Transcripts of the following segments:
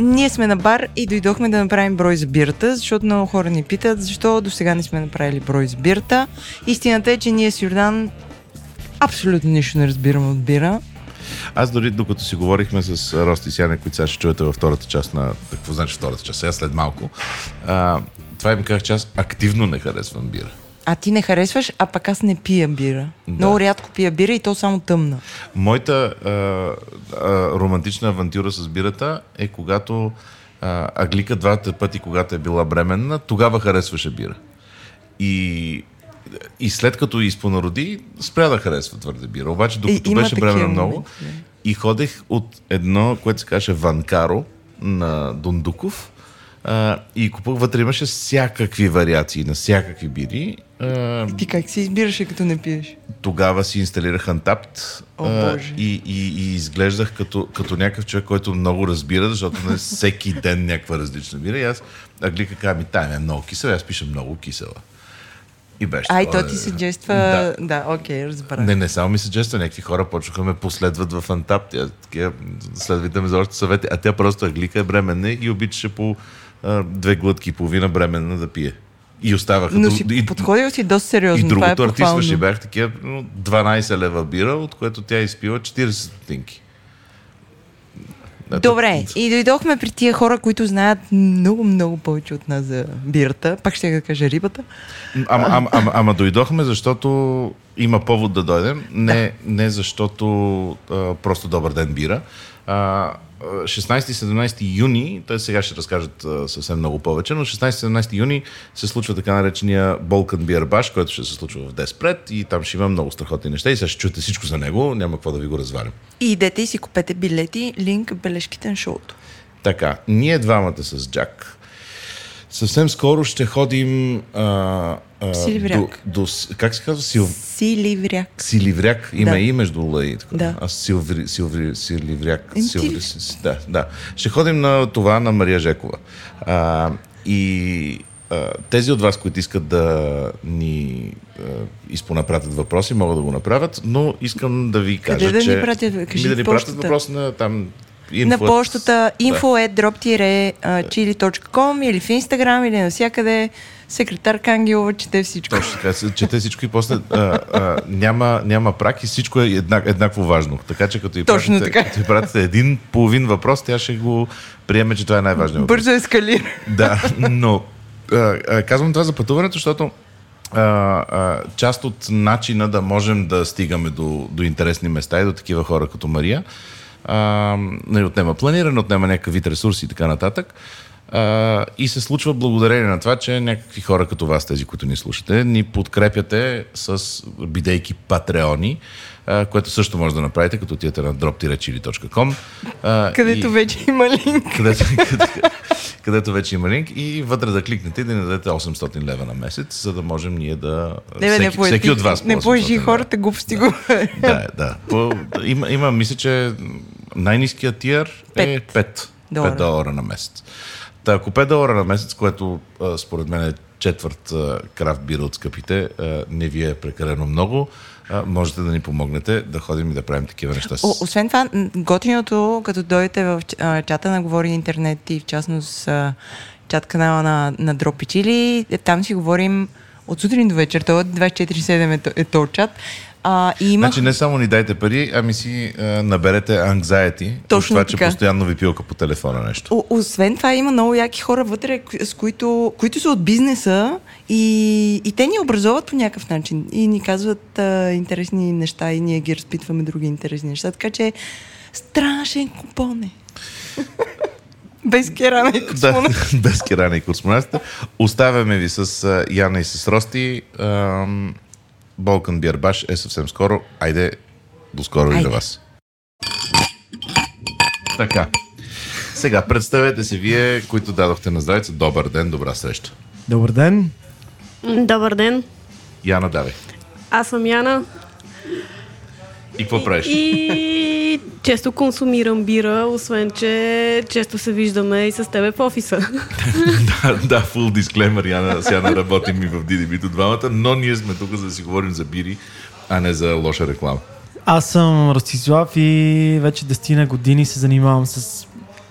ние сме на бар и дойдохме да направим брой за бирата, защото много хора ни питат защо до сега не сме направили брой за бирата. Истината е, че ние с Йордан абсолютно нищо не разбираме от бира. Аз дори докато си говорихме с Рости Сяне, които сега ще чуете във втората част на... Какво значи втората част? Сега след малко. А, това им казах, че аз активно не харесвам бира. А ти не харесваш, а пък аз не пия бира. Да. Много рядко пия бира и то само тъмна. Моята а, а, романтична авантюра с бирата е когато а, Аглика двата пъти, когато е била бременна, тогава харесваше бира. И и след като изпонароди, спря да харесва твърде бира. Обаче, докато беше бремена много, и ходех от едно, което се каже Ванкаро на Дундуков, а, и купувах вътре имаше всякакви вариации на всякакви бири. А, Ти как си избираше като не пиеш? Тогава си инсталирах Антапт и, и, и изглеждах като, като някакъв човек, който много разбира, защото не всеки ден някаква различна бира. И аз Аглика каза ми, тая е много кисела, аз пиша много кисела. И беше. Ай, то ти се джества. Да, да окей, разбрах. Не, не само ми се джества, някакви хора почнаха ме последват в Антап. Тя, такива, следвайте ме за още съвети. А тя просто е глика, е бременна и обичаше по а, две глътки и половина бременна да пие. И оставаха. Но си и, подходил си доста сериозно. И другото е артистваше бях такива 12 лева бира, от което тя изпила 40 стотинки. Добре, и дойдохме при тия хора, които знаят много, много повече от нас за бирата. Пак ще я кажа рибата. Ама, ама, ама, ама дойдохме, защото има повод да дойдем. Не, да. не защото а, просто добър ден бира. А, 16-17 юни, т.е. сега ще разкажат съвсем много повече, но 16-17 юни се случва така наречения Balkan Beer Bash, който ще се случва в Деспред и там ще има много страхотни неща и сега ще чуете всичко за него, няма какво да ви го развалим. И идете и си купете билети, линк, бележките на шоуто. Така, ние двамата с Джак съвсем скоро ще ходим а, Силивряк. До, до, как се казва? Сил... Силивряк. Силивряк. Има да. и между Л и така. Да. Аз Силври, Силври, Силивряк. Силври, да, да. Ще ходим на това на Мария Жекова. А, и а, тези от вас, които искат да ни а, изпонапратят въпроси, могат да го направят, но искам да ви кажа, Къде да че... Ни пратят, кажи ми да ни пратят въпрос на там Info на почтата info.drop-chili.com или в Инстаграм или навсякъде секретар Кангелова чете всичко. Точно така, чете всичко и после а, а, няма, няма прак и всичко е еднак, еднакво важно. Така че като и Точно пратите, така. като и пратите един половин въпрос, тя ще го приеме, че това е най-важният въпрос. Бързо ескалира. Да, но а, а, казвам това за пътуването, защото а, а, част от начина да можем да стигаме до, до интересни места и до такива хора като Мария, а, нали, отнема планиране, отнема някакъв вид ресурси и така нататък. А, и се случва благодарение на това, че някакви хора като вас, тези, които ни слушате, ни подкрепяте с бидейки патреони, а, което също може да направите, като отидете на drop-chili.com. Където и, вече има линк. Където, където, където вече има линк и вътре да кликнете и да ни дадете 800 лева на месец, за да можем ние да... Не, всеки, не, всеки от вас Не поежи хората глупости го. да, да. По, има, има, мисля, че най-низкият тиер е 5 долара. 5 долара на месец. Та, ако 5 долара на месец, което а, според мен е четвърт а, крафт бира от скъпите, а, не ви е прекалено много, а, можете да ни помогнете да ходим и да правим такива неща. О, освен това, готиното, като дойдете в чата на Говори Интернет и в частност чат канала на, на Дропичили, там си говорим от сутрин до вечер, това 24-7 е, е то чат. А, и има... Значи не само ни дайте пари, ами си а, наберете anxiety Точно от това, така. че постоянно ви пилка по телефона нещо. О, освен това има много яки хора вътре, с които, които са от бизнеса и, и те ни образоват по някакъв начин и ни казват а, интересни неща и ние ги разпитваме други интересни неща. Така че страшен купон е. Без керана и космонавта. Да, без керана и космонавта. Оставяме ви с Яна и с Рости. Балкан Биарбаш е съвсем скоро. Айде, до скоро и за вас. Така. Сега, представете се вие, които дадохте на здравица. Добър ден, добра среща. Добър ден. Добър ден. Яна, давай. Аз съм Яна. И какво правиш? И често консумирам бира, освен че често се виждаме и с тебе в офиса. да, да, full disclaimer, Яна, сега не работим и в DDB-то двамата, но ние сме тук за да си говорим за бири, а не за лоша реклама. Аз съм Ростислав и вече 10 години се занимавам с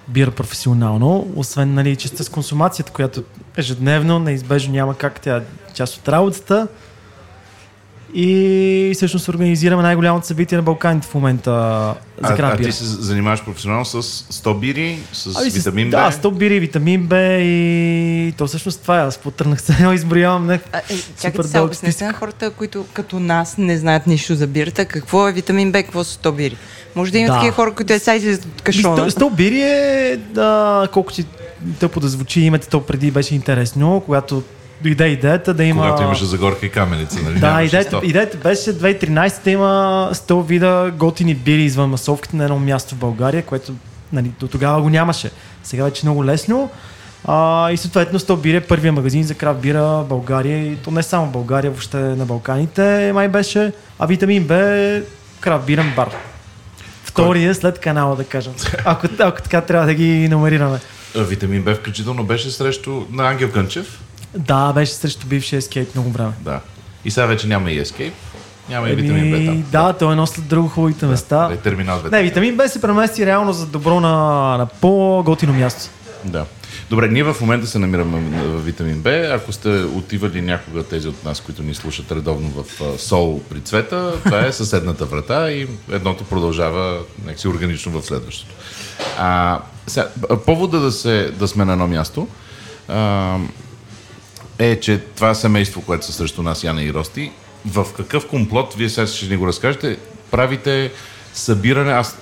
бира професионално, освен нали, че с консумацията, която ежедневно, неизбежно няма как тя е част от работата. И всъщност организираме най-голямото събитие на Балканите в момента за А, крафт а бира. ти се занимаваш професионално с 100 бири, с с- витамин Б? Да, 100 бири, витамин Б и то всъщност това е. Аз потърнах се, изброявам. Не, А, е, чакайте сега, обяснете на хората, които като нас не знаят нищо за бирата, какво е витамин Б, какво са 100 бири. Може да има Да. такива хора, които е сайзи от кашона. 100 бири е, да, колко ти тъпо да звучи името, то преди беше интересно, когато дойде идеята да има... Когато имаше загорка и каменица, нали? Да, идеята, 100. идеята беше 2013 да има 100 вида готини бири извън масовките на едно място в България, което нали, до тогава го нямаше. Сега вече е много лесно. А, и съответно 100 бири е първия магазин за крафт бира в България. И то не само в България, въобще на Балканите май беше. А витамин Б е крафт бирен бар. Втория след канала, да кажем. Ако, ако така трябва да ги номерираме. А, Витамин Б включително беше срещу на Ангел Кънчев. Да, беше срещу бившия скейт много време. Да. И сега вече няма и Escape. Няма и витамин Б там. да, той е едно след друго хубавите места. Да, и терминал 2. Не, витамин Б се премести реално за добро на, на по-готино място. Да. Добре, ние в момента се намираме в витамин Б. Ако сте отивали някога тези от нас, които ни слушат редовно в Сол при цвета, това е съседната врата и едното продължава някакси органично в следващото. А, сега, повода да, се, да сме на едно място а, е, че това семейство, което са срещу нас, Яна и Рости, в какъв комплот, вие сега ще ни го разкажете, правите събиране, аз,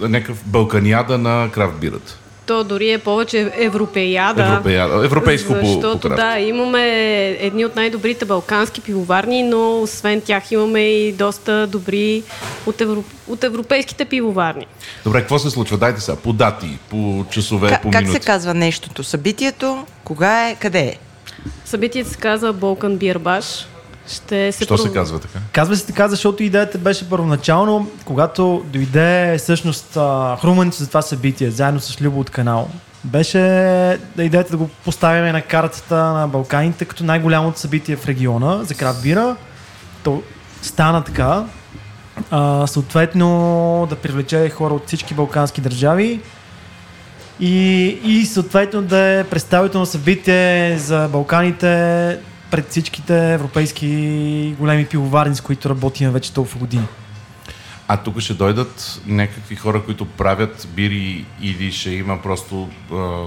някакъв балканиада на крафт бирата. То дори е повече европеяда. Европея- европейско по, Защото по да, имаме едни от най-добрите балкански пивоварни, но освен тях имаме и доста добри от, евро... от европейските пивоварни. Добре, какво се случва? Дайте сега, по дати, по часове, Как, по как минути. се казва нещото? Събитието? Кога е? Къде е? Събитието се казва Балкан Бирбаш. Ще се Що се пров- казва така? Казва се така, защото идеята беше първоначално, когато дойде всъщност хрумането за това събитие, заедно с Любо от канал. Беше да идеята да го поставим на картата на Балканите като най-голямото събитие в региона за бира. То стана така. А, съответно да привлече хора от всички балкански държави и, и съответно да е представително събитие за Балканите пред всичките европейски големи пивоварни, с които работим вече толкова години. А тук ще дойдат някакви хора, които правят бири или ще има просто а,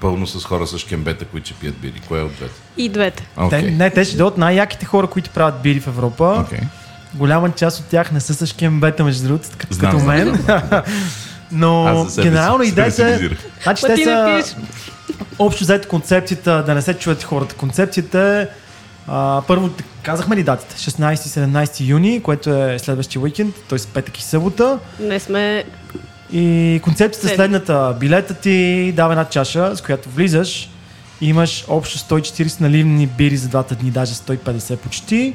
пълно с хора с шкембета, които ще пият бири? Кое е от двете? И двете. Те, Окей. не, те ще дойдат най-яките хора, които правят бири в Европа. Окей. Голяма част от тях не са с шкембета, между другото, като, Знам, като знам, мен. Но генерално идеята е... Значи те са... Общо взето концепцията, да не се чуят хората. Концепцията е а, първо, казахме ли датите? 16-17 юни, което е следващия уикенд, т.е. петък и събота. Не сме... И концепцията е следната. Билета ти дава една чаша, с която влизаш имаш общо 140 наливни бири за двата дни, даже 150 почти.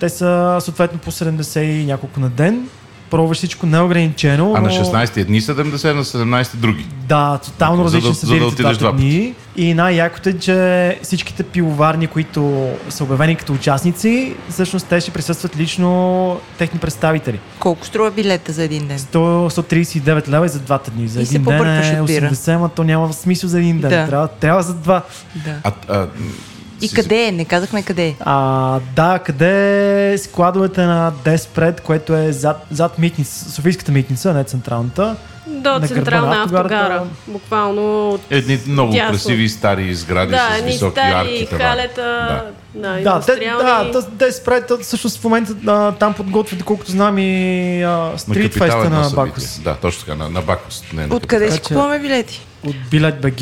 Те са съответно по 70 и няколко на ден. Пробваш всичко неограничено. А на но- 16 едни 70, на 17 други. Да, тотално да- различни са да два пъти. дни. И най-якото е, че всичките пивоварни, които са обявени като участници, всъщност те ще присъстват лично техни представители. Колко струва билета за един ден? 100, 139 лева и за двата дни. За И се един ден е от бира. 80, ама то няма смисъл за един ден. Да. Трябва, трябва за два. Да. А, а, И си- къде е? Не казахме къде е. А, да, къде е складовете на Деспред, което е зад, зад митница, Софийската митница, не централната. До На гърба централна на автогарата. автогара. Буквално от Едни много Дясно. красиви стари сгради Да, с високи стари арки. халета, да, Да, те, да, те- Деспред, те всъщност в момента а, там подготвят, доколкото знам и а, На стрит феста на събитие. Бакус. Да, точно така, на, на Бакус. Не, на Откъде си купуваме билети? От билет БГ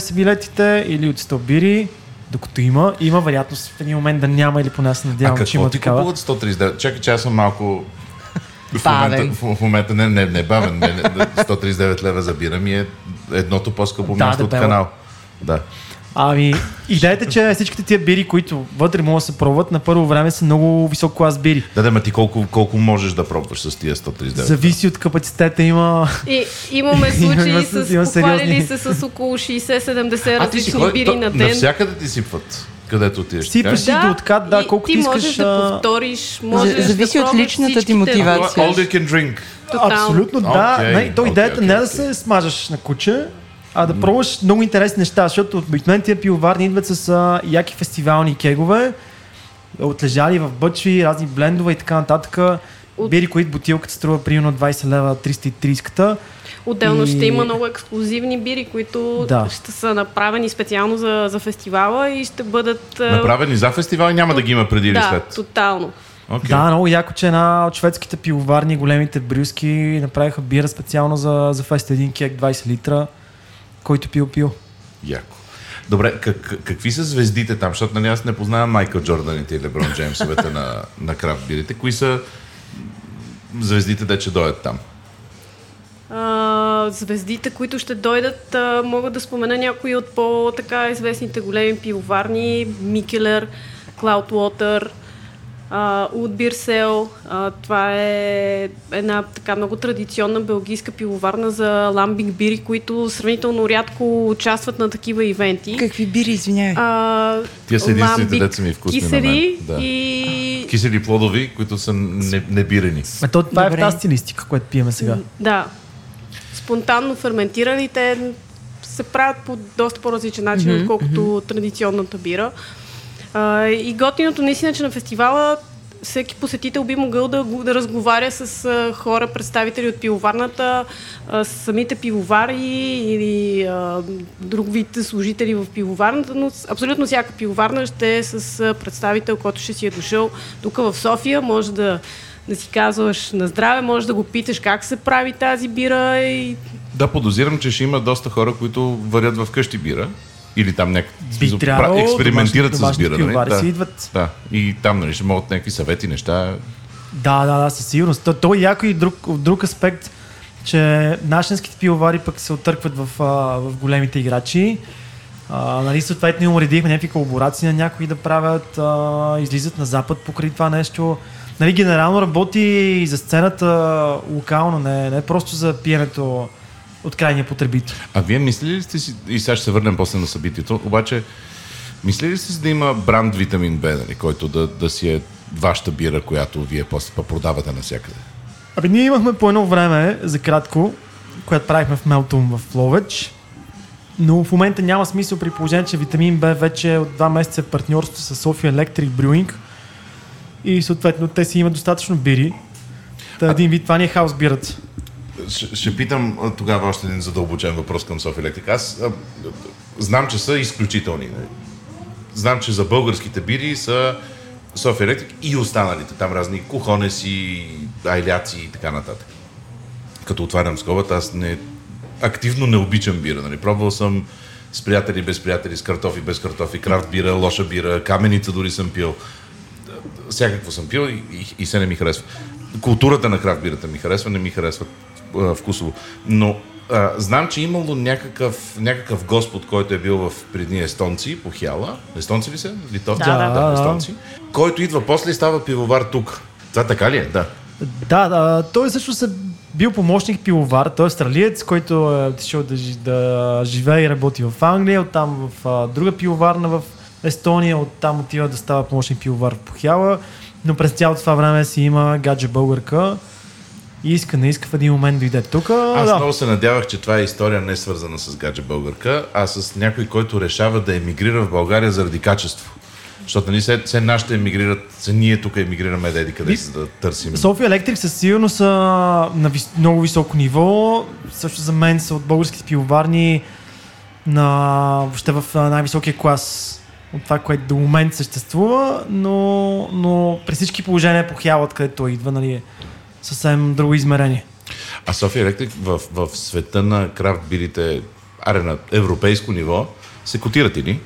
са билетите или от Стълбири, докато има. Има вероятност в един момент да няма или поне аз се А надявам, че какво има ти такава. купуват 139? Чакай, че аз съм малко... В момента, в, в момента не, не, не бавен. Не, не, 139 лева за бира ми е едното по-скъпо Да, място от канал. Да. Ами, идеята е, че всичките тия бири, които вътре могат да се пробват, на първо време са много висок клас бири. Да, да, ма ти колко, колко можеш да пробваш с тия 139? Зависи от капацитета, има... И имаме случаи Има- с има сериозни- се с около 60-70 А ти си различни ходи, бири то, на ден. навсякъде ти сипват, където отидеш. Сипаш си до откат, да, и колко ти ти можеш искаш. да повториш, можеш зависи да от личната ти мотивация. All you can drink. Абсолютно, да. Окей, не, то идеята окей, не е да се смажаш на куче, а да пробваш много интересни неща, защото обикновено тия пивоварни идват с а, яки фестивални кегове, отлежали в бъчви, разни блендове и така нататък. От- Бири, които бутилката струва примерно 20 лева, 330-ката. Отделно И- ще има много ексклюзивни бири, които Да. ще са направени специално за, за фестивала и ще бъдат... Направени за фестивал и няма да ги има преди или да, след. тотално. Okay. Да, много яко, че една от шведските пивоварни, големите брюски, направиха бира специално за, за фест един кек 20 литра, който пил пил. Яко. Добре, как, какви са звездите там? Защото нали, аз не познавам Майкъл Джорданите и Леброн Джеймсовете на, на крафт бирите. Кои са звездите, де че дойдат там? А, звездите, които ще дойдат, а, мога да спомена някои от по-така известните големи пивоварни. Микелер, Cloudwater, а, Удбирсел. А, това е една така много традиционна белгийска пивоварна за ламбинг бири, които сравнително рядко участват на такива ивенти. Какви бири, извинявай. А, Тия са единствените, деца ми вкусни на кисели мен. Да. и Кисели плодови, които са не, небирени. Ме, то, това е в Добре. тази стилистика, което пиеме сега. Да. Спонтанно ферментирани, те се правят по доста по-различен начин, mm-hmm, отколкото традиционната бира. А, и готиното наистина, че на фестивала всеки посетител би могъл да, да разговаря с а, хора, представители от пивоварната, а, самите пивовари или а, друг вид служители в пивоварната, но абсолютно всяка пивоварна ще е с а, представител, който ще си е дошъл тук в София. Може да, да си казваш на здраве, може да го питаш как се прави тази бира и Да, подозирам, че ще има доста хора, които варят в къщи бира. Или там някакви... Експериментират с бира. Нали? Да. си идват. да. И там нали, ще могат някакви съвети, неща. Да, да, да, със сигурност. То, то е яко и друг, друг аспект, че нашинските пивовари пък се отъркват в, а, в големите играчи. А, нали, съответно им уредихме някакви колаборации на някои да правят, а, излизат на запад покрай това нещо. Нали, генерално работи и за сцената локално, не, не просто за пиенето от крайния потребител. А вие мислили ли сте си, и сега ще се върнем после на събитието, обаче мислили ли сте си да има бранд витамин Б, нали, който да, да си е вашата бира, която вие после па продавате навсякъде? Абе, ние имахме по едно време, за кратко, която правихме в Мелтум в Ловеч, но в момента няма смисъл при положение, че витамин Б вече е от два месеца партньорство с София Electric Brewing и съответно те си имат достатъчно бири. Та един вид, това ни е хаос бирата. Ще, ще питам тогава още един задълбочен въпрос към София Електрик. Аз а, знам, че са изключителни. нали? Знам, че за българските бири са София Електрик и останалите. Там разни кухонеси, айляци и така нататък. Като отварям скобата, аз не, активно не обичам бира. Нали? Пробвал съм с приятели, без приятели, с картофи, без картофи, крафт бира, лоша бира, каменица дори съм пил всякакво съм пил и, и, и се не ми харесва. Културата на крафт бирата ми харесва, не ми харесва вкусово. Но а, знам, че имало някакъв, някакъв господ, който е бил в предни естонци по Хяла. Естонци ли са? Литовци? Да, да. да, естонци. Който идва после и става пивовар тук. Това така ли е? Да. Да, да, той също е бил помощник пивовар, той е австралиец, който е отишъл да, да живее и работи в Англия, оттам в а, друга пивоварна в Естония, оттам отива да става помощник пивовар в Похяла, но през цялото това време си има гадже българка и иска, не иска в един момент дойде тук. Аз да. много се надявах, че това е история не свързана с гадже българка, а с някой, който решава да емигрира в България заради качество. Защото нали, все, все нашите емигрират, все ние тук емигрираме да еди къде си да търсим. София Електрик със сигурност са на вис... много високо ниво. Също за мен са от българските пивоварни на въобще в най-високия клас от това, което до момент съществува, но, но при всички положения по хялът, където идва, нали, е съвсем друго измерение. А София Електрик в, в света на крафт бирите, аре на европейско ниво, се котират или?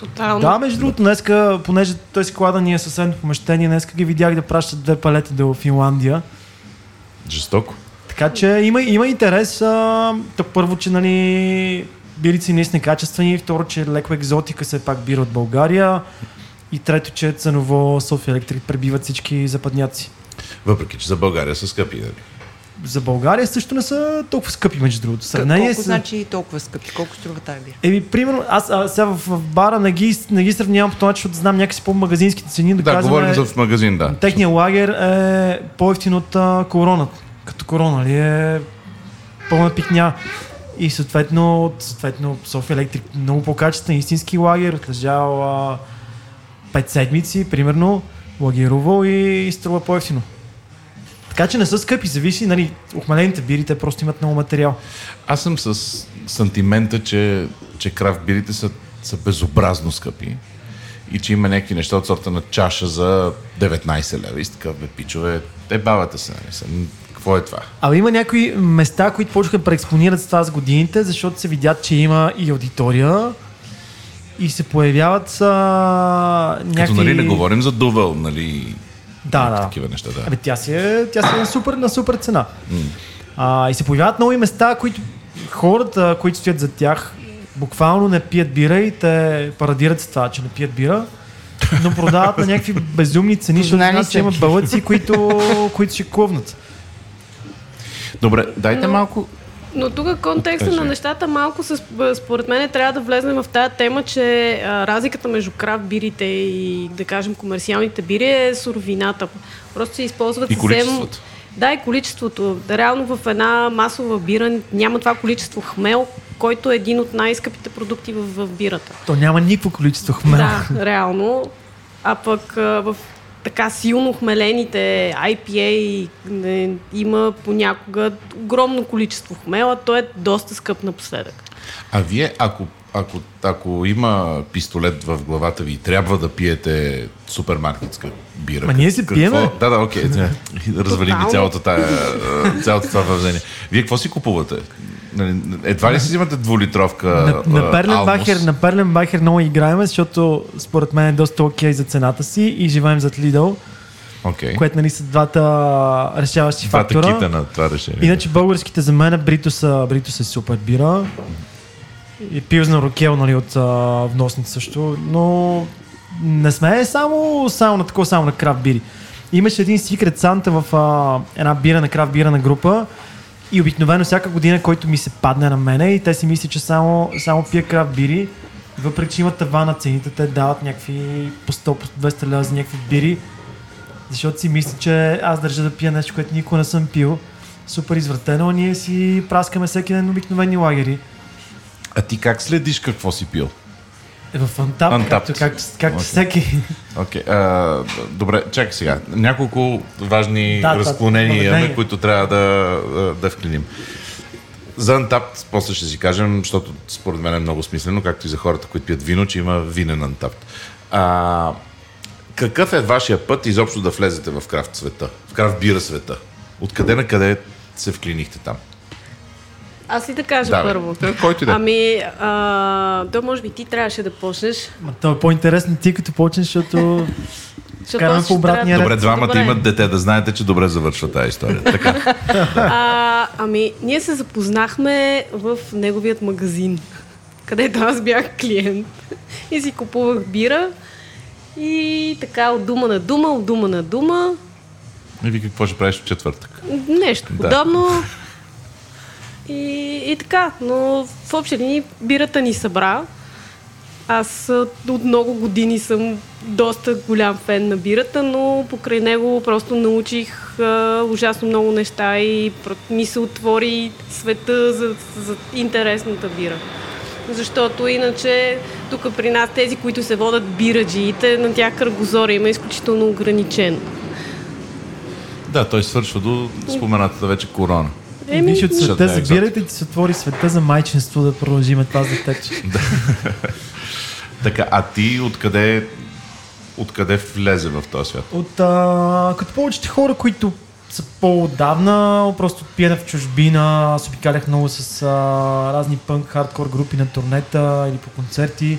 тотално. Да, между другото, днеска, понеже той склада ни е съвсем помещение, днеска ги видях да пращат две палети до Финландия. Жестоко. Така че има, има интерес. А, то първо, че нали, бирите са наистина качествени, второ, че леко екзотика все пак бира от България и трето, че ценово София Електрик пребиват всички западняци. Въпреки, че за България са скъпи. Нали? За България също не са толкова скъпи, между другото. Сравнение Колко с... значи толкова скъпи? Колко струва тази бира? Еми, примерно, аз а, сега в, в бара не ги, не ги сравнявам по начин, защото знам някакси по-магазинските цени. Да, Да, казваме, говорим за в магазин, да. Техния лагер е по-ефтин от а, короната. Като корона, ли е пълна пикня. И съответно, съответно София Електрик много по-качествен истински лагер, отлежал а, 5 седмици, примерно, лагерувал и струва по-ефтино. Така че не са скъпи, зависи, нали, охмалените бири, те просто имат много материал. Аз съм с сантимента, че, че крафт бирите са, са безобразно скъпи и че има някакви неща от сорта на чаша за 19 лева. И си така, бе, пичове, те бавате се, нали? Какво е това? Абе има някои места, които почнаха да преекспонират с това с годините, защото се видят, че има и аудитория и се появяват а, някакви... Като нали не говорим за дувел, нали? Да, да. Такива неща, да. Абе, тя си е, тя си е на, супер, на супер цена. А, и се появяват нови места, които хората, които стоят за тях, буквално не пият бира и те парадират с това, че не пият бира, но продават на някакви безумни цени, защото че има бълъци, които, които ще клъвнат. Добре, дайте Но- малко... Но тук контекста на нещата малко с, според мен трябва да влезем в тази тема, че а, разликата между крафт бирите и да кажем комерциалните бири е суровината. Просто се използват И съвсем... количеството. Да, и количеството. Реално в една масова бира няма това количество хмел, който е един от най-скъпите продукти в, в бирата. То няма никакво количество хмел. Да, реално. А пък а, в така силно хмелените IPA не, има понякога огромно количество хмела, то е доста скъп напоследък. А вие, ако, ако, ако има пистолет в главата ви и трябва да пиете супермаркетска бира. Ма ние си какво- пиеме. Да, да, окей. Okay. Развали ми Тотално. цялото, тая, цялото това въвзение. Вие какво си купувате? Нали, Едва ли си взимате двулитровка На, на, Перленбахер, на Перленбахер много играем, защото според мен е доста окей за цената си и живеем зад Lidl, Окей. което нали са двата решаващи Двата фактора. кита на това решение. Иначе българските за мен Бритус, Бритус е супер бира. И Пилзнер Рокел, нали, от а, също, но не сме само, само на такова, само на крафт бири. Имаше един секрет Санта в а, една бира на крафт бира на група и обикновено всяка година, който ми се падне на мене и те си мислят, че само, само пия крафт бири, въпреки че имат това на цените, те дават някакви по 100, по 200 лева за някакви бири, защото си мисля, че аз държа да пия нещо, което никога не съм пил. Супер извратено, а ние си праскаме всеки ден обикновени лагери. А ти как следиш какво си пил? Е, В Untapped, Untapped. както, както, както Окей. всеки. Окей. а, добре, чакай сега. Няколко важни Да, разклонения имаме, които трябва да, да вклиним. За Untapped после ще си кажем, защото според мен е много смислено, както и за хората, които пият вино, че има винен Untapped. А, какъв е вашия път изобщо да влезете в крафт света, в крафт бира света? Откъде на къде се вклинихте там? Аз и да кажа Да, първо. Те, който и да е. Ами, а, то може би ти трябваше да почнеш. Ма то е по-интересно ти като почнеш, защото Караме по обратния Добре, двамата Добре. имат дете, да знаете, че добре завършва тази история. Така. А, ами, ние се запознахме в неговият магазин, където аз бях клиент и си купувах бира. И така, от дума на дума, от дума на дума, И ви какво ще правиш в четвъртък? нещо Да. И, и така, но в общи линии бирата ни събра. Аз от много години съм доста голям фен на бирата, но покрай него просто научих а, ужасно много неща и ми се отвори света за, за интересната бира. Защото иначе тук при нас тези, които се водят бираджиите, на тях кръгозора има изключително ограничен. Да, той свършва до споменатата вече корона. Еми, виж от света, е забирайте ти се отвори света за майчинство да продължиме това за теч. Така, а ти откъде, откъде влезе в този свят? От а, като повечето хора, които са по-отдавна, просто пиене в чужбина, аз обикалях много с а, разни пънк, хардкор групи на турнета или по концерти.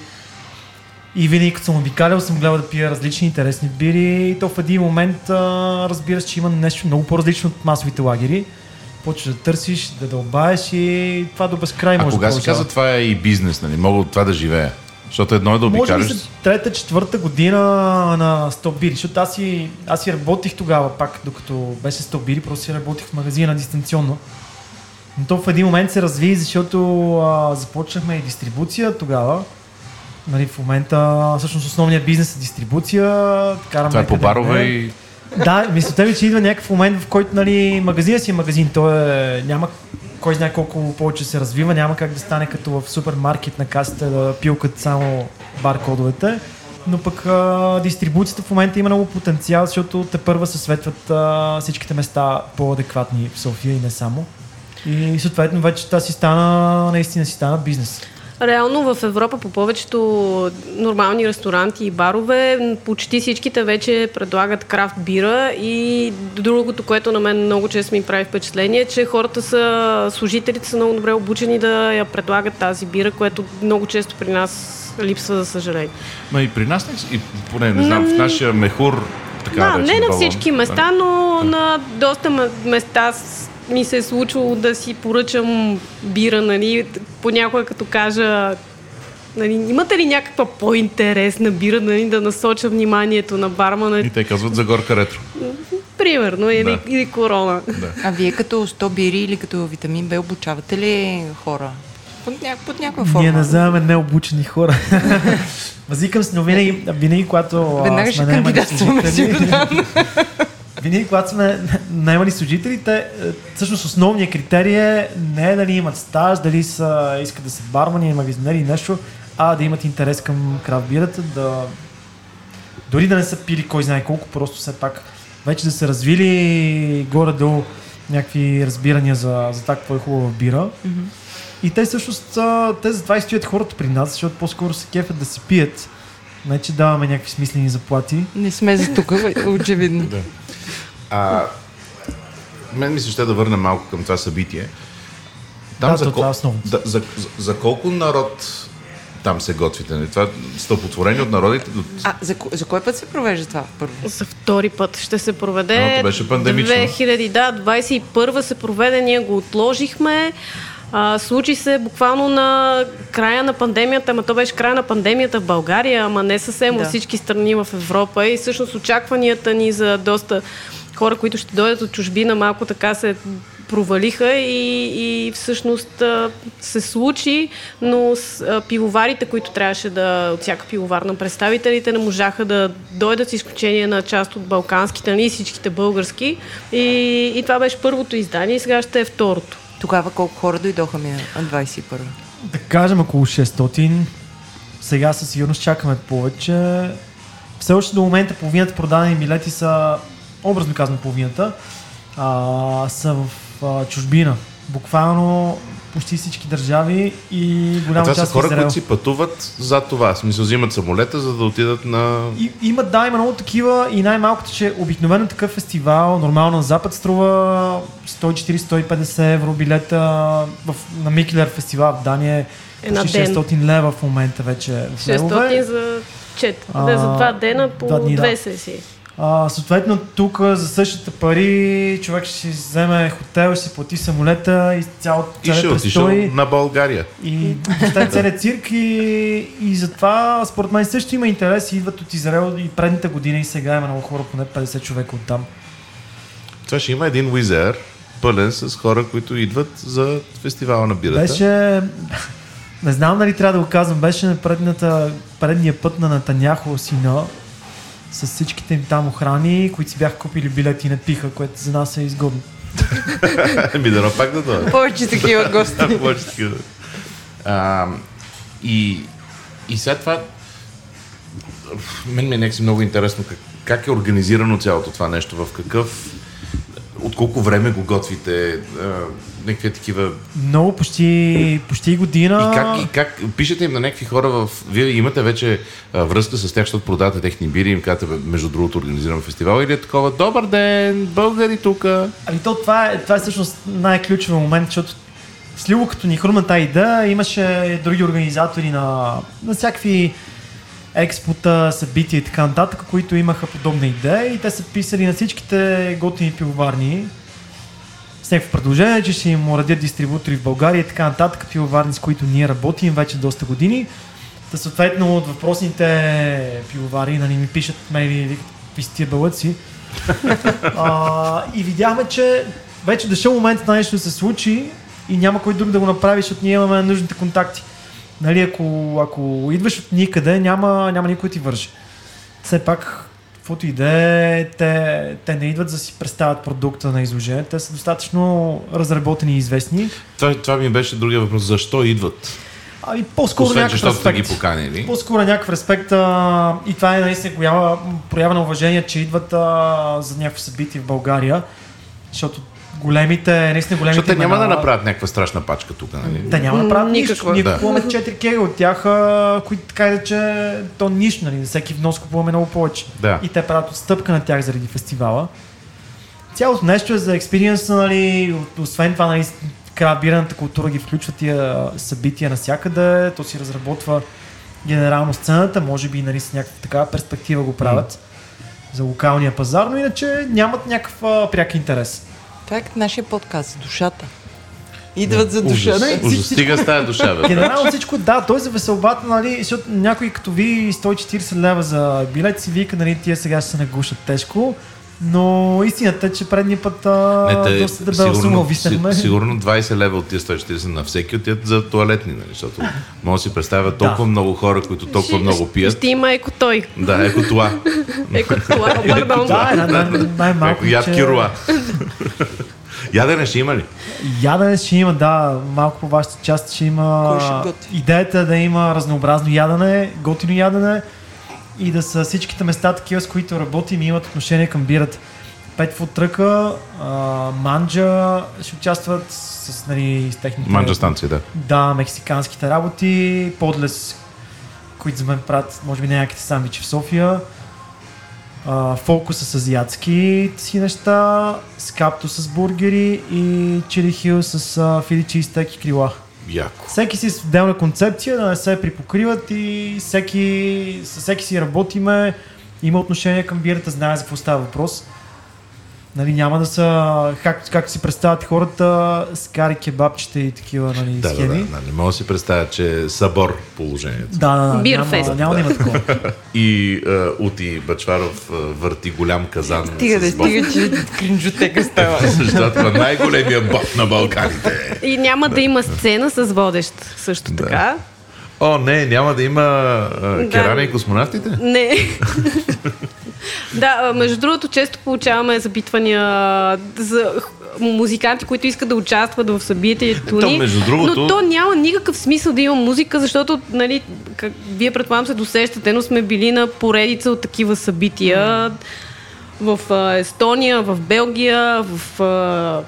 И винаги като съм обикалял, съм гледал да пия различни интересни бири и то в един момент а, разбираш, че има нещо много по-различно от масовите лагери. Почваш да търсиш, да дълбаеш и това до безкрай А може кога да се продължава. казва това е и бизнес, нали? Мога от това да живея. Защото едно е да Може би обикаляш. трета, четвърта година на Стоп Бири, защото аз си, аз си работих тогава пак, докато беше Стоп Бири, просто си работих в магазина дистанционно. Но то в един момент се разви, защото а, започнахме и дистрибуция тогава. Нали, в момента всъщност основният бизнес е дистрибуция. Караме Това е по барове и... Да, мисълта ми, че идва някакъв момент, в който нали, магазина си е магазин. Той е, няма, кой знае колко повече се развива, няма как да стане като в супермаркет на касата да пилкат само баркодовете. Но пък а, дистрибуцията в момента има много потенциал, защото те първа се светват а, всичките места по-адекватни в София и не само. И съответно вече тази си стана, наистина си стана бизнес. Реално в Европа по повечето нормални ресторанти и барове почти всичките вече предлагат крафт бира и другото, което на мен много често ми прави впечатление, че хората са, служителите са много добре обучени да я предлагат тази бира, което много често при нас липсва, за съжаление. Ма и при нас, и поне не знам, в нашия мехур така Да, речем, не на всички места, но на доста места ми се е случвало да си поръчам бира, нали, понякога като кажа Нали, имате ли някаква по-интересна бира, нали, да насоча вниманието на бармана, И те казват за горка ретро. примерно, или, Да. или корона. Да. А вие като 100 бири или като витамин Б обучавате ли хора? Под, ня... под някаква форма. Ние не вземаме необучени хора. Възикам се, но винаги, винаги когато Веднага сме ще кандидатстваме, служители- Винаги, когато сме наймали служителите, е, всъщност основният критерий е не е дали имат стаж, дали са, искат да са бармани, магазинери и нещо, а да имат интерес към крафт бирата, да дори да не са пили кой знае колко, просто все пак вече да са развили горе-долу някакви разбирания за, за това какво е хубава бира. И те всъщност, те затова и стоят хората при нас, защото по-скоро се кефят да се пият, не че даваме някакви смислени заплати. Не сме за тук, очевидно. Да. А, мен ми се ще да върна малко към това събитие. Да, за, то това е кол... да, за, за, за колко народ там се готвите? Нали? Това стълпотворение от народите до... А за, за кой път се провежда това първо? За втори път ще се проведе. Едното беше пандемично. 2000, да, 21 се проведе, ние го отложихме. А, случи се буквално на края на пандемията, ама то беше края на пандемията в България, ама не съвсем Да. всички страни в Европа. И всъщност очакванията ни за доста хора, които ще дойдат от чужбина, малко така се провалиха и, и всъщност а, се случи, но с, а, пивоварите, които трябваше да от всяка пивоварна представителите, не можаха да дойдат с изключение на част от балканските, нали, и всичките български. И, и това беше първото издание и сега ще е второто. Тогава колко хора дойдоха ми на 21 Да кажем около 600. Сега със сигурност чакаме повече. Все още до момента половината продадени билети са, образно казвам половината, а, са в а, чужбина. Буквално почти всички държави и А голяма това са част в хора, Израел. които си пътуват за това. Смисъл, взимат самолета, за да отидат на... И, има, да, има много такива и най-малкото, че обикновено такъв фестивал, нормално на Запад, струва 140-150 евро билета в, на Микелер фестивал в Дания е Една почти ден. 600 лева в момента вече. в 600 левове. за, чет, А, да, за два дена по два дни, да. две сесии. А, съответно, тук за същите пари човек ще си вземе хотел, ще си плати самолета и цял И ще престой. на България. И въобще целият цирк и, и затова според мен също има интерес и идват от Израел и предните години и сега има много хора, поне 50 човека от там. Това ще има един уизер, пълен с хора, които идват за фестивала на бирата. Беше, не знам дали трябва да го казвам, беше на предната, предния път на Натаняхо сина с всичките им там охрани, които си бяха купили билети и не пиха, което за нас е изгодно. Ми да пак да дойде. Повече такива гости. Повече такива. И, и след това мен ми е някакси много интересно как, как е организирано цялото това нещо, в какъв от колко време го готвите, а, някакви такива Много, почти, почти година. И как, и как пишете им на някакви хора в... Вие имате вече а, връзка с тях, защото продавате техни бири и им казвате, «Бе, между другото, организираме фестивал или е такова, добър ден, българи тука. Ами то това е, това е всъщност най-ключовия момент, защото с Любо като ни хрумна тази идея, имаше други организатори на, на всякакви експота, събития и така нататък, които имаха подобна идея и те са писали на всичките готини пивоварни с някакво предложение, че ще им уредят дистрибутори в България и така нататък, пивоварни, с които ние работим вече доста години. Та съответно от въпросните пивовари нали, ми пишат мейли какви сте тия бълъци. а, и видяхме, че вече дошъл момент на нещо да се случи и няма кой друг да го направи, защото ние имаме нужните контакти. Нали, ако, ако идваш от никъде, няма, няма никой да ти върши. Все пак каквото и да е, те, те не идват за да си представят продукта на изложение. Те са достатъчно разработени и известни. Това, това ми беше другия въпрос. Защо идват? Ами по-скоро Освен, някакъв са ги респект. поканили. По-скоро някакъв респект а, и това е наистина голяма проява на уважение, че идват а, за някакво събитие в България, защото големите, наистина големите Защото те няма да направят някаква страшна пачка тук, нали? Те няма да правят нищо. Никаква. Ние купуваме 4 кега от тях, които така и да че то нищо, нали? Всеки внос купуваме много повече. Да. И те правят отстъпка на тях заради фестивала. Цялото нещо е за експириенса, нали, освен това, нали, крабираната култура ги включва тия събития навсякъде, то си разработва генерално сцената, може би нали, с някаква такава перспектива го правят за локалния пазар, но иначе нямат някакъв пряк интерес. Е като нашия подкаст, душата. Идват за душата. Ужас, ужас. Стига с тая душа, бе. Генерално всичко, да, той за веселбата, нали, защото някой като ви 140 лева за билет си вика, нали, тия сега ще се нагушат тежко, но истината е, че предния път а, Не, те, доста дебела сума сигурно, виснахме. си- сигурно 20 лева от тия 140 на всеки отиват за туалетни, нали? Защото може да си представя толкова Да. много хора, които толкова Ще- много пият. Ще има еко той. Да, ето това. Еко това, пардон. Да, е, най- най- най-малко, Ядки че- руа. Ядене ще има ли? Ядене ще има, да, малко по вашата част ще има. Кой ще готви? Идеята е да има разнообразно ядене, готино ядене и да са всичките места такива, с които работим и имат отношение към бирата. Пет футръка, манджа ще участват с, нали, с техните... Манджа станция, да. Да, мексиканските работи, подлес, които за мен правят, може би някаките сандвичи в София. А, фокуса с азиатски си неща, скапто с бургери и чили хил с фили чистек и крила. Яко. Всеки си с отделна концепция, да не се припокриват и всеки, всеки си работиме, има отношение към бирата, знае за какво става въпрос. Нали, няма да са, как, както си представят хората, с кари, кебабчета и такива нали, Да, да, да, схеми. да. Не мога да си представя, че е събор положението. Да, да, да. Бирфест. Няма, няма да има такова. И е, Ути Бачваров е, върти голям казан. Стига да стига, че кринжотека става. Защото е най-големия боб на Балканите. И няма да има сцена с водещ също Да. така. О, не, няма да има е, керане и космонавтите? Не. да, между другото, често получаваме запитвания за музиканти, които искат да участват в събитието То, ни. между другото- Но то няма никакъв смисъл да има музика, защото, нали, как, вие предполагам се досещате, но сме били на поредица от такива събития в а, Естония, в Белгия, в... А,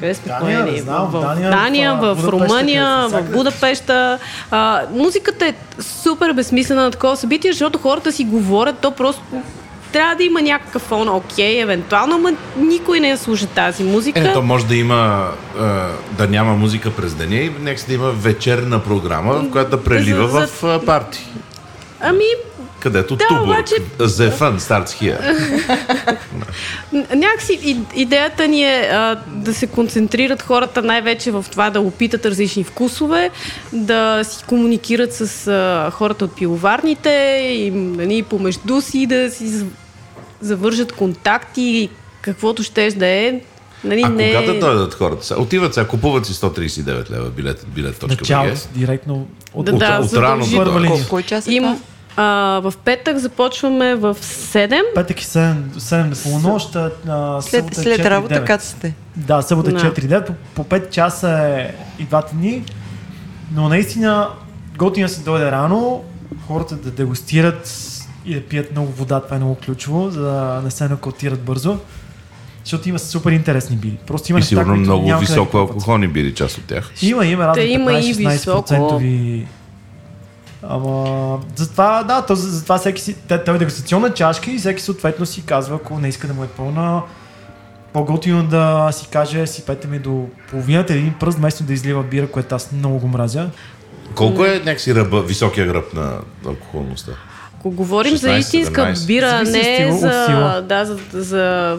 къде сме Дания, не знам, в, в Дания, Дания, в, в, Будапеща, Румъния, в. Будапеща. А, музиката е супер безсмислена на такова събитие, защото хората си говорят, то просто трябва да има някакъв фон, окей, евентуално, но никой не я слуша тази музика. Е, то може да има, е, да няма музика през деня и нека да има вечерна програма, в която да прелива За- в е, парти. Ами, Където Да, Туборг, обаче- The Fun starts here. някакси идеята ни е а, да се концентрират хората най-вече в това да опитат различни вкусове, да си комуникират с а, хората от пиловарните и нали, помежду си да си завържат контакти, каквото щеш да е. Нали, А не... кога да дойдат хората? Сега, Отиват сега, купуват си 139 лева билет, билет.bg. Началото, директно от, Да, От, да, от задължително. рано до. Кой, кой час е Им, това? А, в петък започваме в 7. петък и 7, 7 до полунощ, След, след 4, работа 9. кацате. Да, събота Да. 4 по, по 5 часа е и двата дни, но наистина готино се дойде рано, хората да дегустират и да пият много вода, това е много ключово, за да не се накалтират бързо. Защото има супер интересни бири. Просто има И неща, сигурно много високо алкохолни бири, част от тях. Има, има разни Та има и 15-16% Ама, затова, да, то, за- затова всеки си, те, е дегустационна чашка и всеки съответно си казва, ако не иска да му е пълна, по-готино да си каже, си пете ми до половината един пръст, вместо да излива бира, което аз много го мразя. Колко е някакси ръба, високия гръб на алкохолността? Ако говорим за 16, истинска 17. бира, Зависи не стила, за, да, за, за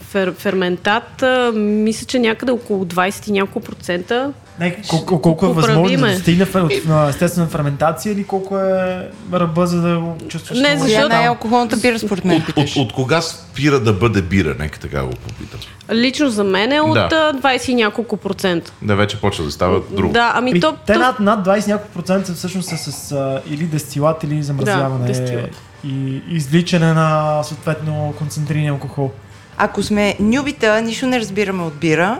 фер, ферментат, мисля, че някъде около 20 и няколко процента. Не, колко, колко е възможно да стигне от на естествена ферментация или колко е ръба, за да го чувстваш Не, защото- е най-алкохолната бира според мен От, от, от кога спира да бъде бира? Нека така го попитам. Лично за мен е от Да. а, 20 и няколко процента. Да, вече почва да става друго. Да, ами то, те над, над 20 няколко процента всъщност са с а, или дестилат, или замразяване. дестилат. и извличане на съответно концентриран алкохол. Ако сме нюбита, нищо не разбираме от бира,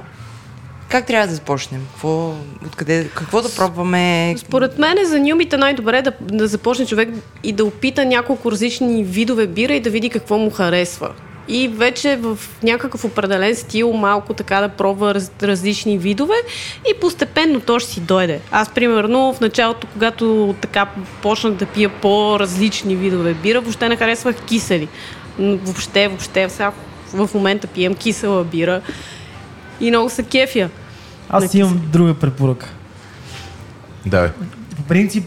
как трябва да започнем? Какво, откъде, какво да пробваме? Според мен е за нюбите най-добре е да, да започне човек и да опита няколко различни видове бира и да види какво му харесва. И вече в някакъв определен стил малко така да пробва раз, различни видове и постепенно то ще си дойде. Аз, примерно, в началото, когато така почнах да пия по-различни видове бира, въобще не харесвах кисели. Въобще, въобще, сега в момента пием кисела бира и много се кефя. Аз имам друга препоръка. Да, По принцип,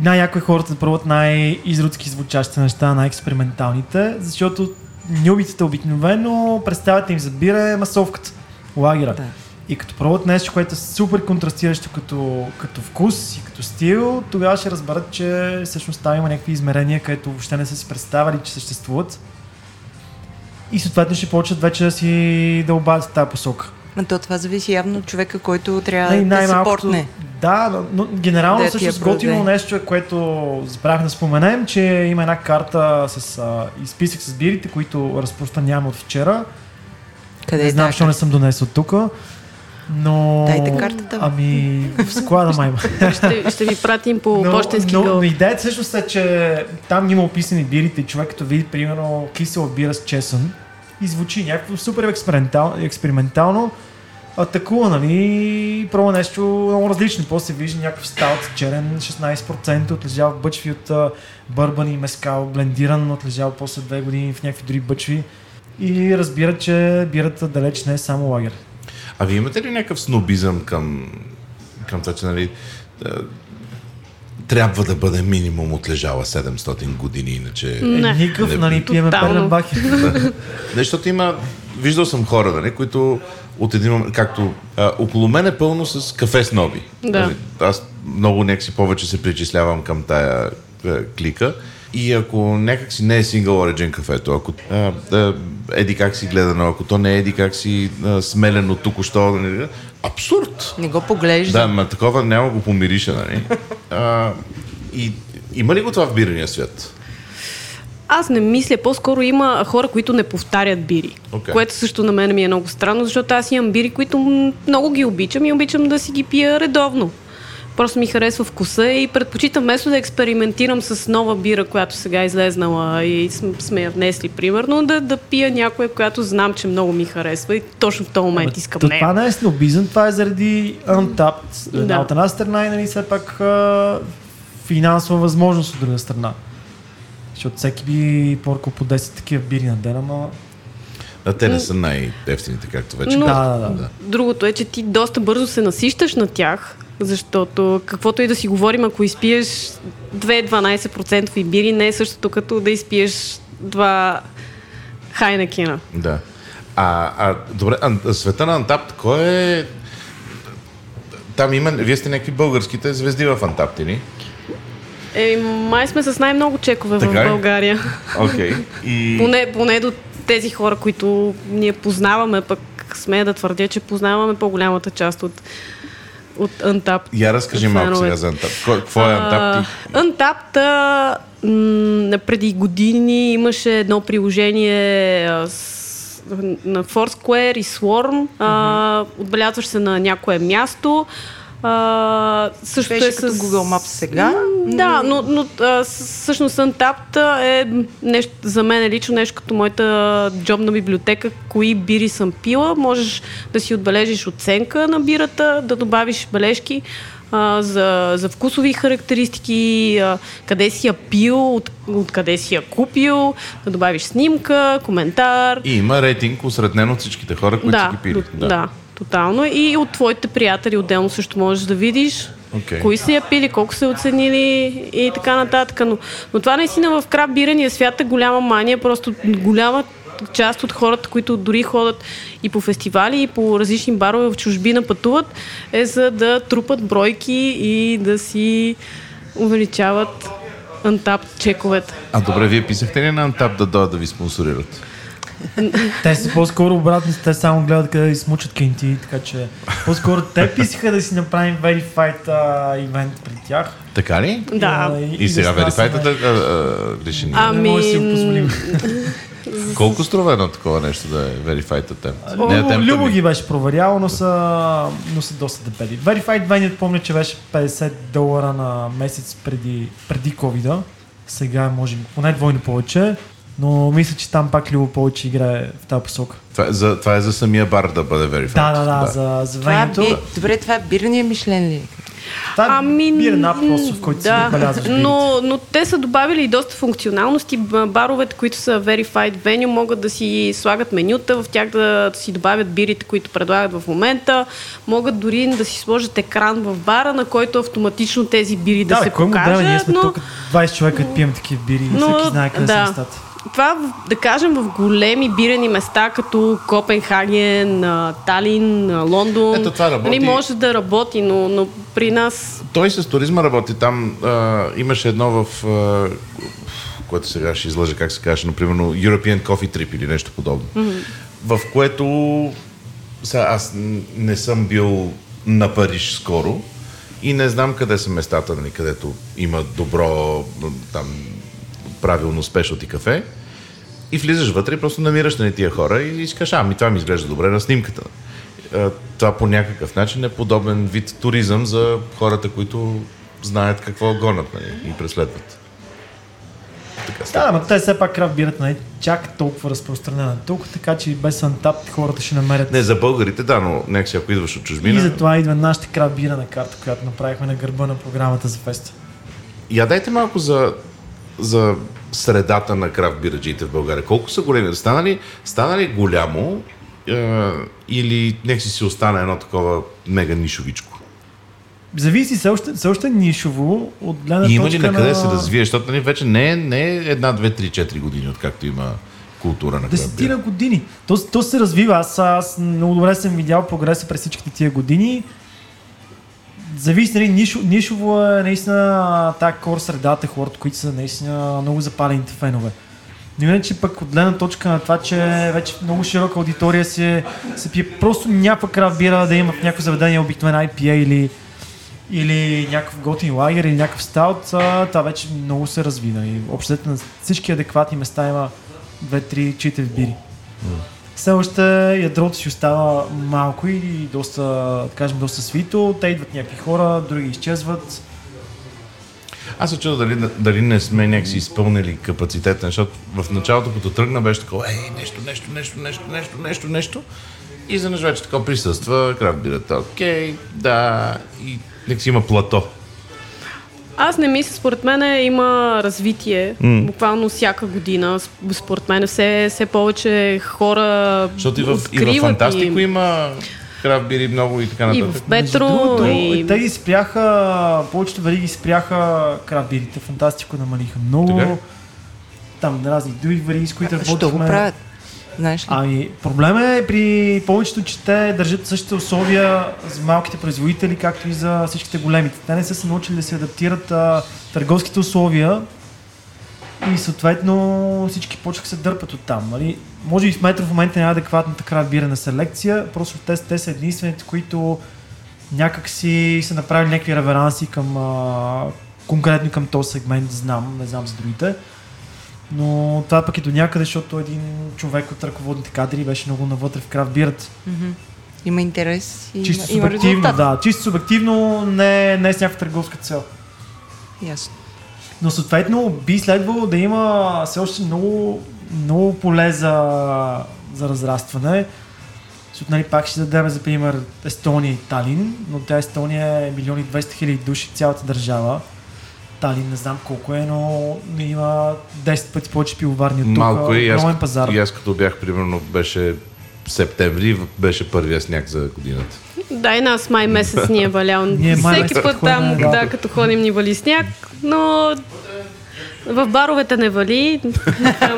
най-яко е хората да пробват най-изродски звучащите неща, най-експерименталните, защото нюбиците обикновено представят им за бира е масовката, лагера. Да. И като пробват нещо, което е супер контрастиращо като, като вкус и като стил, тогава ще разберат, че всъщност там има някакви измерения, където въобще не са си представили, че съществуват. И съответно ще почват вече да си да обадят в тази посока. Но то това зависи явно от човека, който трябва Най- да се портне. Да, но, но генерално Да, я всъщност готино нещо е, което забравях да споменем, че има една карта с а, списък с бирите, които разпространявам от вчера. Къде не е знам, тази защо не съм донесъл тук. Но... Дайте картата. Ами, в склада май. Ще, ще ви пратим по почтенски но, гъл. но идеята всъщност е, че там има описани бирите и човек като види, примерно, кисела бира с чесън и звучи някакво супер експериментал, експериментално, атакува, нали, пробва нещо много различно. После се вижда някакъв стаут черен, 16% отлежал в бъчви от бърбан и мескал, блендиран, отлежал после две години в някакви други бъчви. И разбира, че бирата далеч не е само лагер. А вие имате ли някакъв снобизъм към, към това, че нали, да, трябва да бъде минимум отлежала 700 години, иначе... Не. Е, никакъв, Не, нали, пиеме тотално. Перленбахер. Не, защото има... Виждал съм хора, нали, които от един момент, както а, около мен е пълно с кафе сноби. Да. Нали, аз много някакси повече се причислявам към тая а, клика. И ако някак си не е Single Origin кафето, ако а, а, еди как си гледано, ако то не е еди как си а, смелено току-що, нали, абсурд! Не го поглежда. Да, ма такова няма го помириша, нали? А, и има ли го това в бирения свят? Аз не мисля, по-скоро има хора, които не повтарят бири. Окей. Което също на мен ми е много странно, защото аз имам бири, които много ги обичам и обичам да си ги пия редовно. Просто ми харесва вкуса и предпочитам вместо да експериментирам с нова бира, която сега е излезнала и см- сме я внесли, примерно, да, да пия някоя, която знам, че много ми харесва и точно в този момент искам нея. Това не е снобизъм, това е заради Untapped. Да. От една страна и нали, все пак а, финансова възможност от друга страна. Защото всеки би поркал по 10 такива бири на ден, ама... А те не са най-ефтините, както вече Но- казах. Да, да, да. Другото е, че ти доста бързо се насищаш на тях, защото каквото и да си говорим, ако изпиеш 2-12% бири, не е същото като да изпиеш два Хайнекена. Да. А, а добре, а, света на Антапт, кой е... Там има... Вие сте някакви българските звезди в Антапт, или? Е, май сме с най-много чекове Така в? България. Окей. И... Поне, поне до тези хора, които ние познаваме, пък смея да твърдя, че познаваме по-голямата част от, от Untapped. Я разкажи малко сега за. Кой, какво е а, м, преди години имаше едно приложение а, с, на Foursquare и Swarm. А, отбелязваш се на някое място. А, също Беше е като с... Google Maps сега. Да, но, но а, всъщност Untapped е нещо, за мен е лично нещо като моята джобна библиотека, кои бири съм пила. Можеш да си отбележиш оценка на бирата, да добавиш бележки а, за, за вкусови характеристики, а, къде си я пил, от, от къде си я купил, да добавиш снимка, коментар. И има рейтинг, осреднен от всичките хора, които да, ги пили. до- да, тотално. И от твоите приятели отделно също можеш да видиш Окей. кои са я пили, колко са оценили и така нататък. Но, но това наистина в краб бирения свят е голяма мания, просто голяма част от хората, които дори ходят и по фестивали, и по различни барове в чужбина пътуват, е за да трупат бройки и да си увеличават антап чековете. А добре, вие писахте ли на Антап да дойдат да ви спонсорират? Те са по-скоро обратни, те само гледат къде да смучат кинти, така че по-скоро те писаха да си направим Verified а, ивент при тях. Така ли? Да. И сега да снасяме. Verified реши ние. Ами, Не може да си го позволим. Колко струва едно такова нещо да е Verified attempt? О, attempt, Любо ами- ги беше проверял, но са, но са доста дебели. Verified Venue помня, че беше 50 долара на месец преди, преди covid Сега е, може би поне двойно повече, но мисля, че там пак Любо повече играе в тази посока. Това, е за, това е за самия бар да бъде Verified. Да, да, да, за, за Това е, венето. би... Добре, това е бирания Мишлен ли? е? Та Ами, бирна просто, в който си да, набелязваш бирите. но, но те са добавили и доста функционалности. Баровете, които са Verified Venue, могат да си слагат менюта, в тях да си добавят бирите, които предлагат в момента. Могат дори да си сложат екран в бара, на който автоматично тези бири да, Да, се кой му покажат. дава? Ние сме но... тук 20 човека да пием такива бири и Но, всеки знае къде да. са местата. Това, да кажем, в големи бирени места, като Копенхаген, Талин, Лондон, Ето, това работи. нали, може да работи, но, но при нас Той с туризма работи. Там а, имаше едно в... А, което сега ще излъжа как се каже, например, European Coffee Trip или нещо подобно. Mm-hmm. В което сега аз не съм бил на Париж скоро и не знам къде са местата, нали, където има добро там правилно спешалти кафе. И влизаш вътре и просто намираш на тия хора и кажеш, ами това ми изглежда добре на снимката. Е, Това по някакъв начин е подобен вид туризъм за хората, които знаят какво гонят нали, и преследват. Така Да, ама те все пак крафт бирата не е чак толкова разпространена тук, така че и без антап хората ще намерят. Не, за българите, да, но някакси ако идваш от И чужбина, затова идва нашата крафт бира на карта, която направихме на гърба на програмата за феста. я дайте малко за, за средата на крафт бираджиите в България. Колко са големи? Стана ли, стана ли голямо е, или нека си си остане едно такова мега нишовичко? Зависи все още, все още нишово от гледна И има ли точка на къде на... се развие? Защото нали, вече не е, не е една, две, три, четири години, откакто има култура на. Десетина години. То, то се развива. Аз, аз много добре съм видял прогреса през всичките тия години. Зависи, нали, нишо, нишово е наистина тази кор средата, хората, които са наистина много запалените фенове. Но иначе пък от гледна точка на това, че вече много широка аудитория се, се пие просто някаква крафт бира да има в някакво заведение обикновен IPA или, или някакъв готин лагер или някакъв стаут, това вече много се развина. И общо на всички адекватни места има 2, 3, 4 бири. Все още ядрото си остава малко и доста, да кажем, доста свито. Те идват някакви хора, други изчезват. Аз се чудя дали, дали не сме някакси изпълнили капацитета, защото в началото, като тръгна, беше такова, ей, нещо, нещо, нещо, нещо, нещо, нещо, нещо. И изведнъж вече така присъства, крафт бирата, окей, да, и някакси има плато. Аз не мисля, според мен има развитие, mm. буквално всяка година. Според мен все, все повече хора Защото и в, и в Фантастико има крафт бири много и така и нататък. в Между Петро, другото, и... Те ги спряха, повечето вериги спряха крабирите. Фантастико намалиха много. Ли? Там разни други вериги, с които Защо го работихме. правят? Знаеш ли? Ами, проблема е при повечето, че те държат същите условия за малките производители, както и за всичките големите. Те не са се научили да се адаптират а, търговските условия и съответно всички почнаха се дърпат от там. Нали? Може и в метро в момента няма адекватната крафт бирена селекция, просто те, те са единствените, които някак си са направили някакви реверанси към а, конкретно към този сегмент, знам, не знам за другите. Но това пък е до някъде, защото един човек от ръководните кадри беше много навътре в крафт бирата. Мгм. Има интерес и Чисто има, има субективно, резултат. да. Чисто субективно, не, не с някаква търговска цел. Ясно. Но съответно би следвало да има все още много, много поле за, за разрастване. Защото нали, пак ще дадем за пример Естония и Талин, но тя Естония е милиони 200 хиляди души цялата държава. Талин не знам колко е, но има 10 пъти повече пивоварни от тук. Малко е и аз, пазар. и аз като бях, примерно, беше септември, беше първия сняг за годината. Да, и нас май месец ни е валял. Ние Всеки път там, да. да, като ходим ни вали сняг, но в баровете не вали.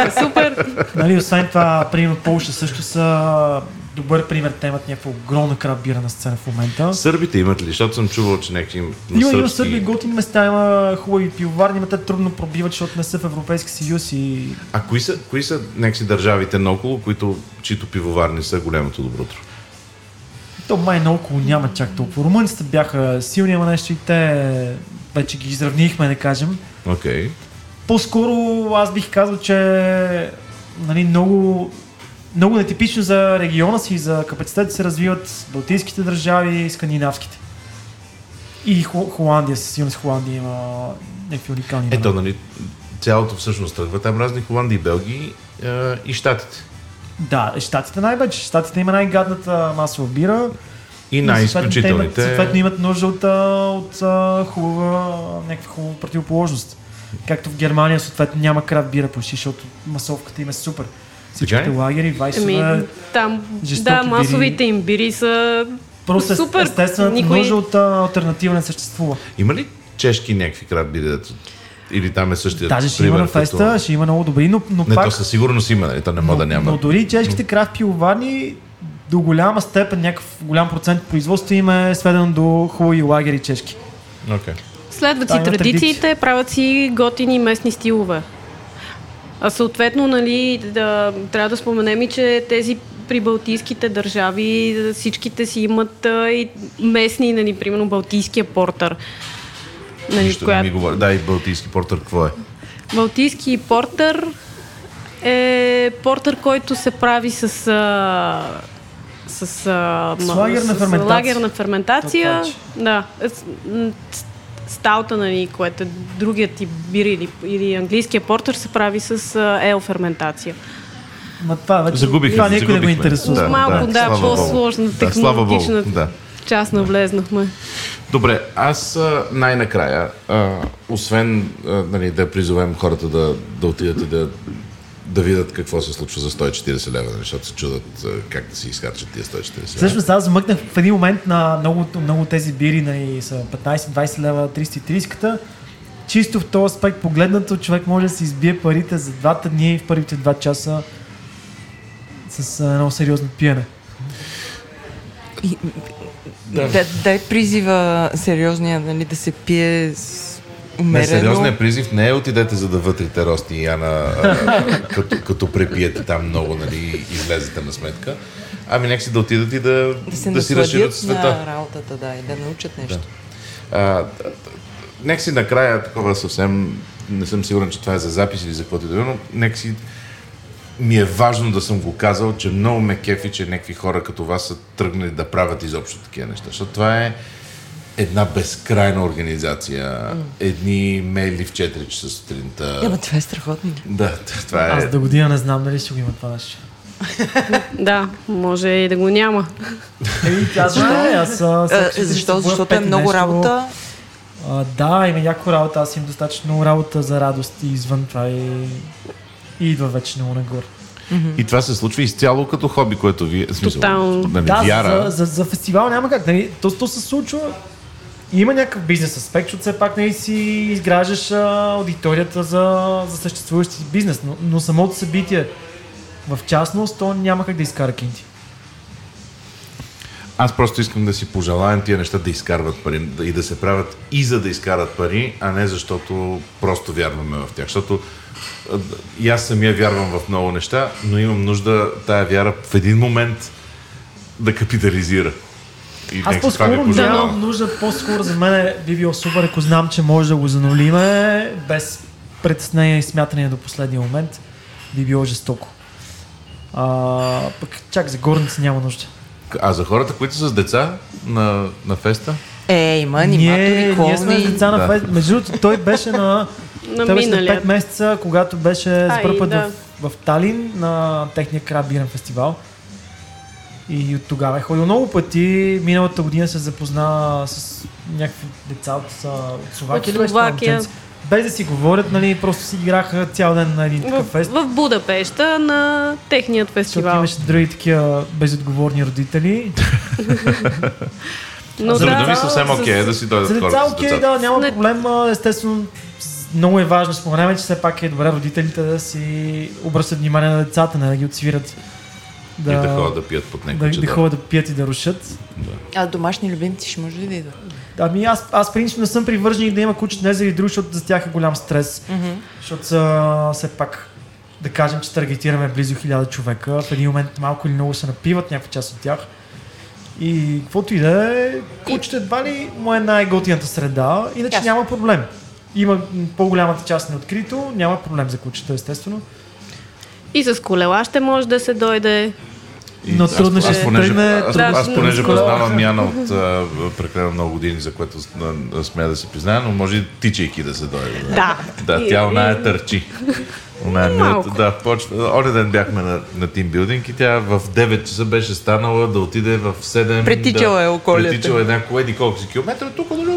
Е супер. Нали, освен това, примерно Полша също са добър пример. Те имат някаква огромна крабирана сцена в момента. Сърбите имат ли? Защото съм чувал, че някакви на Има, има сърби готини места, има хубави пивоварни, но те трудно пробиват, защото не са в Европейски съюз и А кои са, кои са някакси държавите наоколо, които, чието пивоварни са голямото доброто? то май наоколо няма чак толкова. Румънците бяха силни, ама нещо и те вече ги изравнихме, да кажем. Окей. По-скоро аз бих казал, че нали, много, много нетипично за региона си, за капацитет се развиват балтийските държави и скандинавските. И Хо- Холандия, със сигурност Холандия има някакви уникални Ето, нали, цялото всъщност тръгва там разни Холандии, Белгии е, и Штатите. Да, щатите най-вече. Щатите има най-гадната масова бира. И съответно най-изключителните. съответно имат нужда от, от хубава, някаква хубава противоположност. Както в Германия, съответно няма крав бира почти, защото масовката им е супер. Всичките лагери, вайсове, Ами, там, да, масовите им бири са просто супер. Естествената Никой- нужда от а, альтернатива не съществува. Има ли чешки някакви дето? Или там е същия Даже ще пример, има на като- феста, ще има много добри, но, но Не, пак... то със сигурност има, нали? То не може да няма. Но дори чешките крафт пивоварни до голяма степен, някакъв голям процент производство им е сведено до хубави лагери чешки. Okay. Следват си традициите, традиции. правят си готини местни стилове. А съответно, нали, да, трябва да споменем и, че тези прибалтийските държави, всичките си имат а, и местни, нали, примерно Балтийския портър. Нали, Нищо не ми говори. Да, и Балтийски портър, какво е? Балтийски портър е портър, който се прави с... А, с, а, С лагерна ферментация. лагерна ферментация. Да. С- м, с- Стаута, нали, което е другият тип бир или, или английския портър се прави с ел ферментация. Ма това вече Загубих това никой не го загубихме. интересува. Да, Малко, да, Богу. по-сложна Да, технологична да. част навлезнахме. Добре, аз а, най-накрая, а, освен а, нали, да призовем хората да, да отидат и да, да видят какво се случва за 140 лева, нали, защото се чудат как да си изхарчат тия 140 лева. Всъщност аз замъкнах в един момент на много, много тези бири нали, са 15-20 лева, 330-ката. Чисто в този аспект погледнато, човек може да си избие парите за двата дни в първите два часа с едно сериозно пиене. И, да. да, дай призива сериозния, нали, да се пие с Не, умерено. сериозният призив не е отидете за да вътрите Рости и Яна, а, като, като препиете там много, нали, и излезете на сметка. Ами нека си да отидат и да, да се да си разширят света. на работата, да, и да научат нещо. А, д- д- нека си накрая такова съвсем, не съм сигурен, че това е за запис или за каквото и да е, но нека си ми е важно да съм го казал, че много ме кефи, че някакви хора като вас са тръгнали да правят изобщо такива неща. Защото това е една безкрайна организация. Едни мейли в 4 часа сутринта. Ема това е страхотно. Да, това е. Аз до година не знам дали ще го има това нещо. Да, може и да го няма. Еми, аз знае, аз а, всеки А, сутрин се защо? Защото е много работа. А, да, има някаква работа, аз имам достатъчно много работа за радост и извън това и, и идва вече много нагоре. И това се случва изцяло като хоби, което ви в смисъл, Тотално. нали, Да, вяра. за, за, за, фестивал няма как. Нали, то, то се случва. Има някакъв бизнес аспект, защото все пак нали, си изграждаш аудиторията за, за съществуващи бизнес, но, но самото събитие в частност, то няма как да изкара кинти. Аз просто искам да си пожелаем тия неща да изкарват пари и да се правят и за да изкарат пари, а не защото просто вярваме в тях. Защото и аз самия вярвам в много неща, но имам нужда тая вяра в един момент да капитализира. И Аз ми по-скоро пожелавам. нямам нужда, по-скоро за мен би било супер, ако знам, че може да го занулиме без притеснение и смятане до последния момент, би било жестоко. А, пък чак за горници няма нужда. А за хората, които са с деца на, на феста, Е, има Ние, аниматори, ние сме клоуни. деца на Да. фест. Между другото, той беше на, На той беше на миналия. 5 месеца, когато беше за първ път да. в, в Талин на техния крабирен фестивал. И от тогава е ходил много пъти. Миналата година се запозна с някакви деца от, от Словакия. От това Словакия. Без да си говорят, нали, просто си играха цял ден на един такъв В, фест. в Будапешта на техният Защото фестивал. имаше други такива безотговорни родители. Но за да ми деца, съвсем окей е да си дойдат За деца, хората окей, да, няма Не- проблем. Естествено, много е важно, споменаме, че все пак е добре родителите да си обръщат внимание на децата, не да ги отсвират Да, И да ходят да пият под да, някой да ходят да пият и да рушат. А домашни любимци ще може ли да идват? Ами аз, аз принцип не съм привърженик да има кучета днес или друг, защото за тях е голям стрес. Мгм. Защото са все пак, да кажем, че таргетираме близо 1000 човека. В един момент малко или много се напиват някаква част от тях. И каквото и да е, кучето едва ли му е най-готината среда, иначе Ясно. няма проблем. Има по-голямата част на открито, няма проблем за кучета, естествено. И с колела ще може да се дойде. И Но трудно ще понеже, тръгне, аз, понеже познавам Яна от а, прекалено много години, за което смея да се призная, но може и тичайки да се дойде. Да. Да, тя и- оная търчи. Милата, Малко. да, почва. Оня ден бяхме на, на тимбилдинг и тя в 9 часа беше станала да отиде в 7. Претичала да, е околията. Претичала е няколко еди колко си километра, тук да та,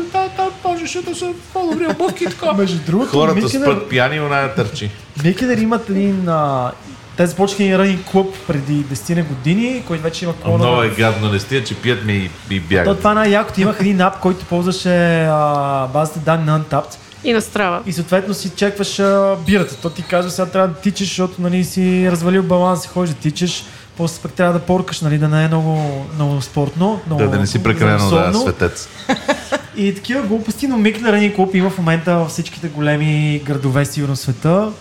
можеше да са по-добри обувки и така. Между другото, Хората Микенър- спът пияни, оная търчи. Микенър имат един... А, те започнаха един ранинг клуб преди 10 години, който вече има клона. Много е гадно, не стига, че пият ми и, и То, бягат. това е най-якото. Имах един ап, който ползваше а, базата данни на Untapped. И на страва. И съответно си чекваш а, бирата. То ти казва, сега трябва да тичаш, защото нали, си развалил баланс, ходиш да тичаш. После пък трябва да поркаш, нали, да не е много, много спортно. Много Да, да не си прекалено да, светец. И такива глупости, но Микли Ранинг клуб има в момента във всичките големи градове сигурно света.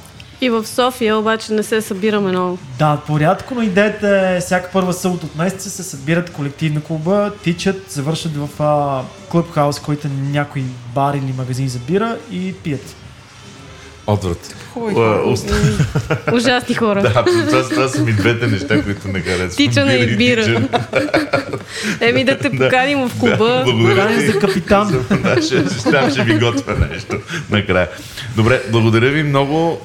И в София обаче не се събираме много. Да, порядко, но идеята е всяка първа събота от месеца се събират колективна клуба, тичат, завършат в клубхаус, който някой бар или магазин забира и пият. Отврат. Ост- Ужасни хора. Да, това, това са ми двете неща, които не харесвам. Тичане и бира. Еми да те поканим в клуба. Благодаря ви. за капитан. Да, ще, ще, там ще ви готвя нещо накрая. Добре, благодаря ви много.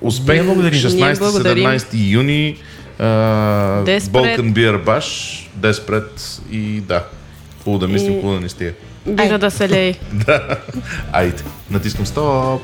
Успех Ние благодарим. Ние благодарим. 16-17 юни. Balkan Beer Bash, Desperate и да. Хубаво да мислим, хубаво да не стига. Бира да се лей. Айде, натискам стоп.